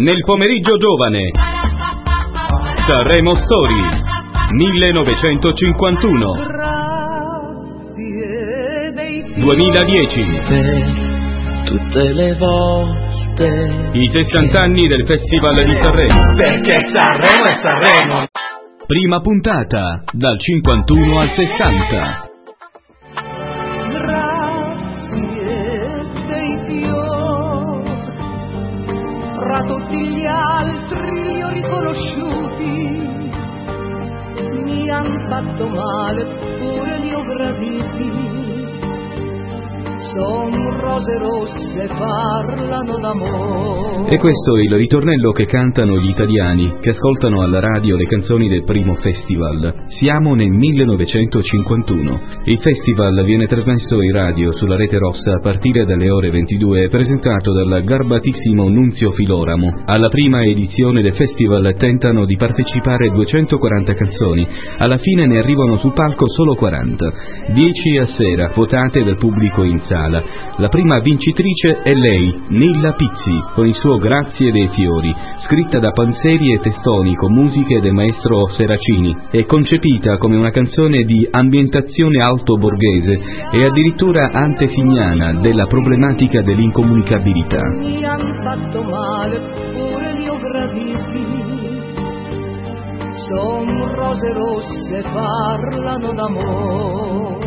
Nel pomeriggio giovane. Sanremo Story 1951. 2010. tutte le volte. I 60 anni del Festival di Sanremo. Perché Sanremo è Sanremo. Prima puntata, dal 51 al 60. Mi han fatto male pure li. Son rose rosse, parlano d'amore. E questo è il ritornello che cantano gli italiani che ascoltano alla radio le canzoni del primo festival. Siamo nel 1951. Il festival viene trasmesso in radio sulla rete rossa a partire dalle ore 22 e presentato dal garbatissimo Nunzio Filoramo. Alla prima edizione del festival tentano di partecipare 240 canzoni, alla fine ne arrivano sul palco solo 40. 10 a sera, votate dal pubblico in sala. La prima vincitrice è lei, Nilla Pizzi, con il suo Grazie dei fiori, scritta da Panzeri e Testoni con musiche del maestro Seracini, e concepita come una canzone di ambientazione alto borghese e addirittura antesignana della problematica dell'incomunicabilità. Mi han fatto male pure li ho graditi. Son rose rosse, parlano d'amore.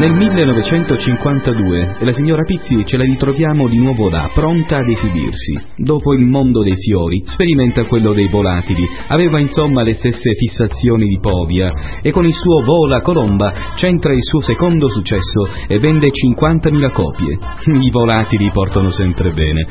Nel 1952 la signora Pizzi ce la ritroviamo di nuovo là, pronta ad esibirsi. Dopo il mondo dei fiori, sperimenta quello dei volatili. Aveva insomma le stesse fissazioni di Povia e con il suo Vola Colomba centra il suo secondo successo e vende 50.000 copie. I volatili portano sempre bene.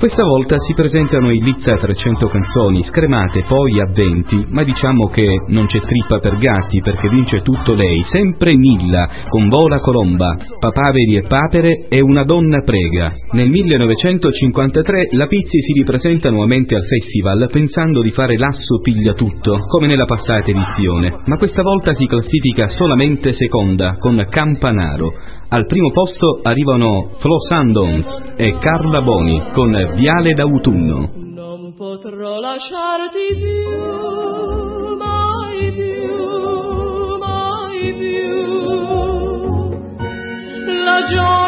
Questa volta si presentano in lizza 300 canzoni, scremate poi a 20, ma diciamo che non c'è trippa per gatti perché vince tutto lei, sempre Nilla, con Vola Colomba, Papaveri e Papere e Una donna prega. Nel 1953 la Pizzi si ripresenta nuovamente al festival pensando di fare l'asso piglia tutto, come nella passata edizione, ma questa volta si classifica solamente seconda con Campanaro. Al primo posto arrivano Flo Sandons e Carla Boni con Viale d'autunno. Non potrò lasciarti più, mai più, mai più. La gioia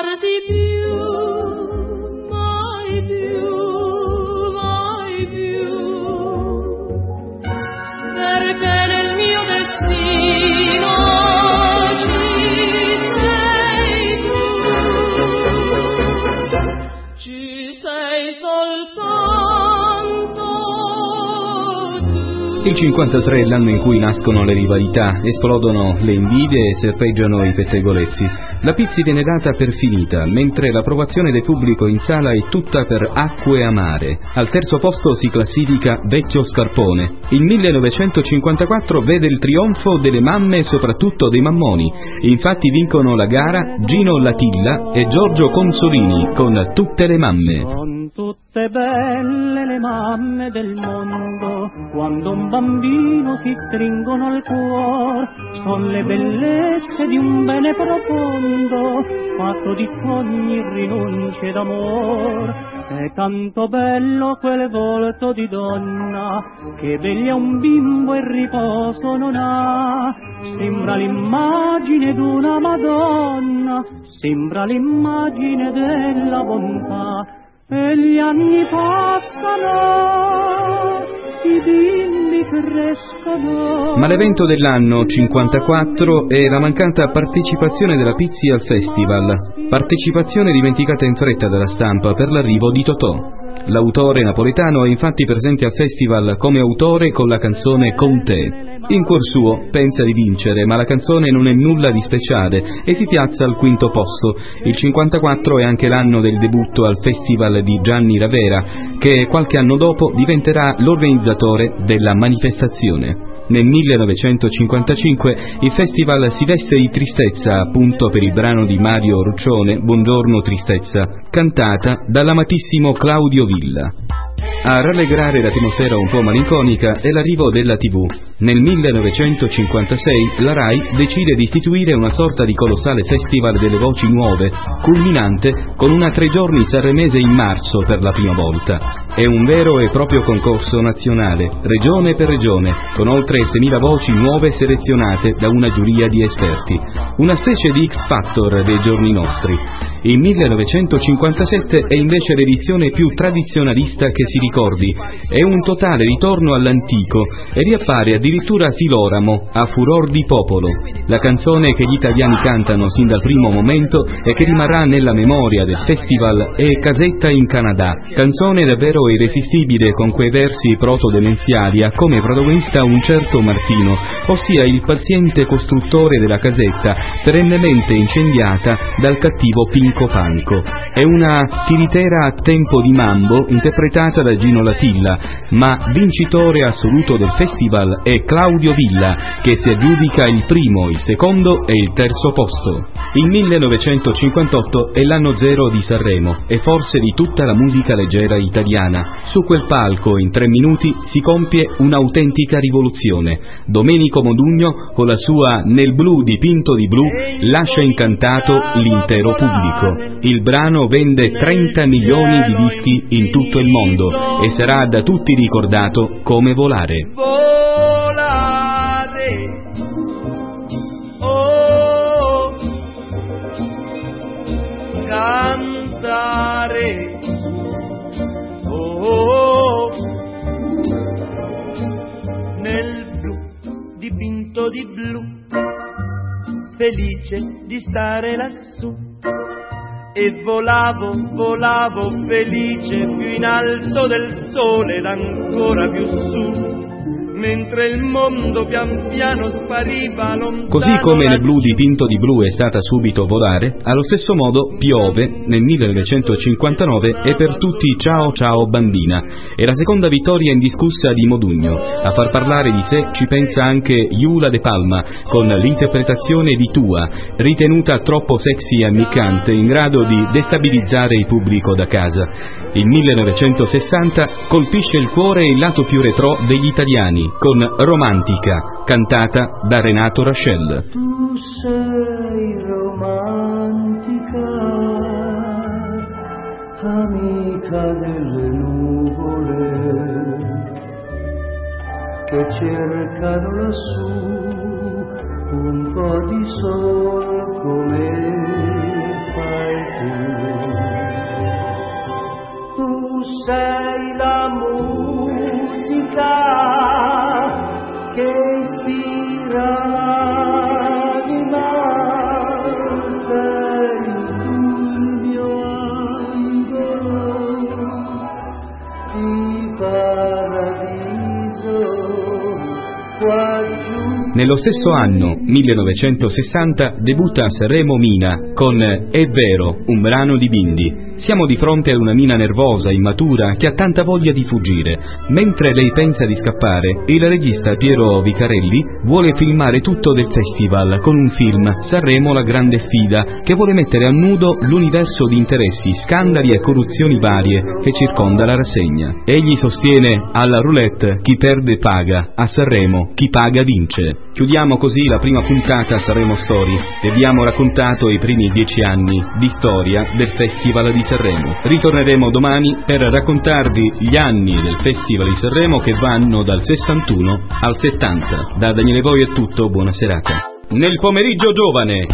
lasciarti più, mai più, mai più, perché nel mio destino Il 53 è l'anno in cui nascono le rivalità, esplodono le invidie e serpeggiano i pettegolezzi. La Pizzi viene data per finita, mentre l'approvazione del pubblico in sala è tutta per acque amare. Al terzo posto si classifica Vecchio Scarpone. Il 1954 vede il trionfo delle mamme e soprattutto dei mammoni. Infatti vincono la gara Gino Latilla e Giorgio Consolini con Tutte le mamme. Tutte belle le mamme del mondo, quando un bambino si stringono al cuore, sono le bellezze di un bene profondo, fatto di sogni, rinunce d'amore. È tanto bello quel volto di donna, che veglia un bimbo e riposo non ha. Sembra l'immagine d'una Madonna, sembra l'immagine della bontà e gli anni passano, i bimbi. Ma l'evento dell'anno 54 è la mancata partecipazione della Pizzi al festival, partecipazione dimenticata in fretta dalla stampa per l'arrivo di Totò. L'autore napoletano è infatti presente al festival come autore con la canzone Con te. In cuor suo pensa di vincere, ma la canzone non è nulla di speciale e si piazza al quinto posto. Il 54 è anche l'anno del debutto al festival di Gianni Ravera, che qualche anno dopo diventerà l'organizzatore della manifestazione. Nel 1955 il festival si veste di tristezza appunto per il brano di Mario Ruccione Buongiorno Tristezza, cantata dall'amatissimo Claudio Villa. A rallegrare l'atmosfera un po' malinconica è l'arrivo della TV. Nel 1956 la RAI decide di istituire una sorta di colossale festival delle voci nuove, culminante con una tre giorni sanremese in marzo per la prima volta. È un vero e proprio concorso nazionale, regione per regione, con oltre 6.000 voci nuove selezionate da una giuria di esperti. Una specie di X Factor dei giorni nostri. Il 1957 è invece l'edizione più tradizionalista che si ricordi, è un totale ritorno all'antico e riappare addirittura Filoramo, a furor di popolo, la canzone che gli italiani cantano sin dal primo momento e che rimarrà nella memoria del festival è Casetta in Canada, canzone davvero irresistibile con quei versi proto-demenziali ha come protagonista un certo Martino, ossia il paziente costruttore della casetta perennemente incendiata dal cattivo Pinco Panco. È una tiritera a tempo di mambo interpretata da Gino Latilla, ma vincitore assoluto del festival è Claudio Villa, che si aggiudica il primo, il secondo e il terzo posto. Il 1958 è l'anno zero di Sanremo e forse di tutta la musica leggera italiana. Su quel palco, in tre minuti, si compie un'autentica rivoluzione. Domenico Modugno, con la sua Nel blu dipinto di blu, lascia incantato l'intero pubblico. Il brano vende 30 milioni di dischi in tutto il mondo e sarà da tutti ricordato come volare. Volare. Oh, cantare. Oh, nel blu dipinto di blu, felice di stare lassù e volavo, volavo felice più in alto del sole ed ancora più su mentre il mondo pian piano spariva lontano. Così come nel blu dipinto di blu è stata subito volare, allo stesso modo Piove nel 1959 è per tutti Ciao Ciao Bambina. È la seconda vittoria indiscussa di Modugno. A far parlare di sé ci pensa anche Iula De Palma con l'interpretazione di Tua, ritenuta troppo sexy e ammiccante, in grado di destabilizzare il pubblico da casa. Il 1960 colpisce il cuore e il lato più retro degli italiani con Romantica, cantata da Renato Rascel. Tu sei romantica, amica delle nuvole che cercano lassù un po' di sol come fai tu. Tu sei la musica Nello stesso anno, 1960, debutta a Sanremo Mina con È vero, un brano di Bindi. Siamo di fronte ad una Mina nervosa, immatura, che ha tanta voglia di fuggire. Mentre lei pensa di scappare, il regista Piero Vicarelli vuole filmare tutto del festival con un film, Sanremo la grande sfida, che vuole mettere a nudo l'universo di interessi, scandali e corruzioni varie che circonda la rassegna. Egli sostiene alla roulette chi perde paga, a Sanremo chi paga vince. Chiudiamo così la prima puntata Sanremo Story e abbiamo raccontato i primi dieci anni di storia del Festival di Sanremo. Ritorneremo domani per raccontarvi gli anni del Festival di Sanremo che vanno dal 61 al 70. Da Daniele Voi è tutto, buona serata. Nel pomeriggio giovane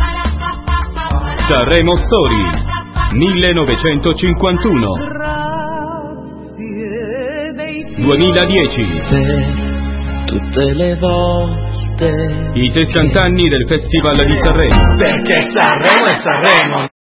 Sanremo Story 1951 2010 tutte le volte I 60 anni del Festival di Sanremo perché Sanremo è Sanremo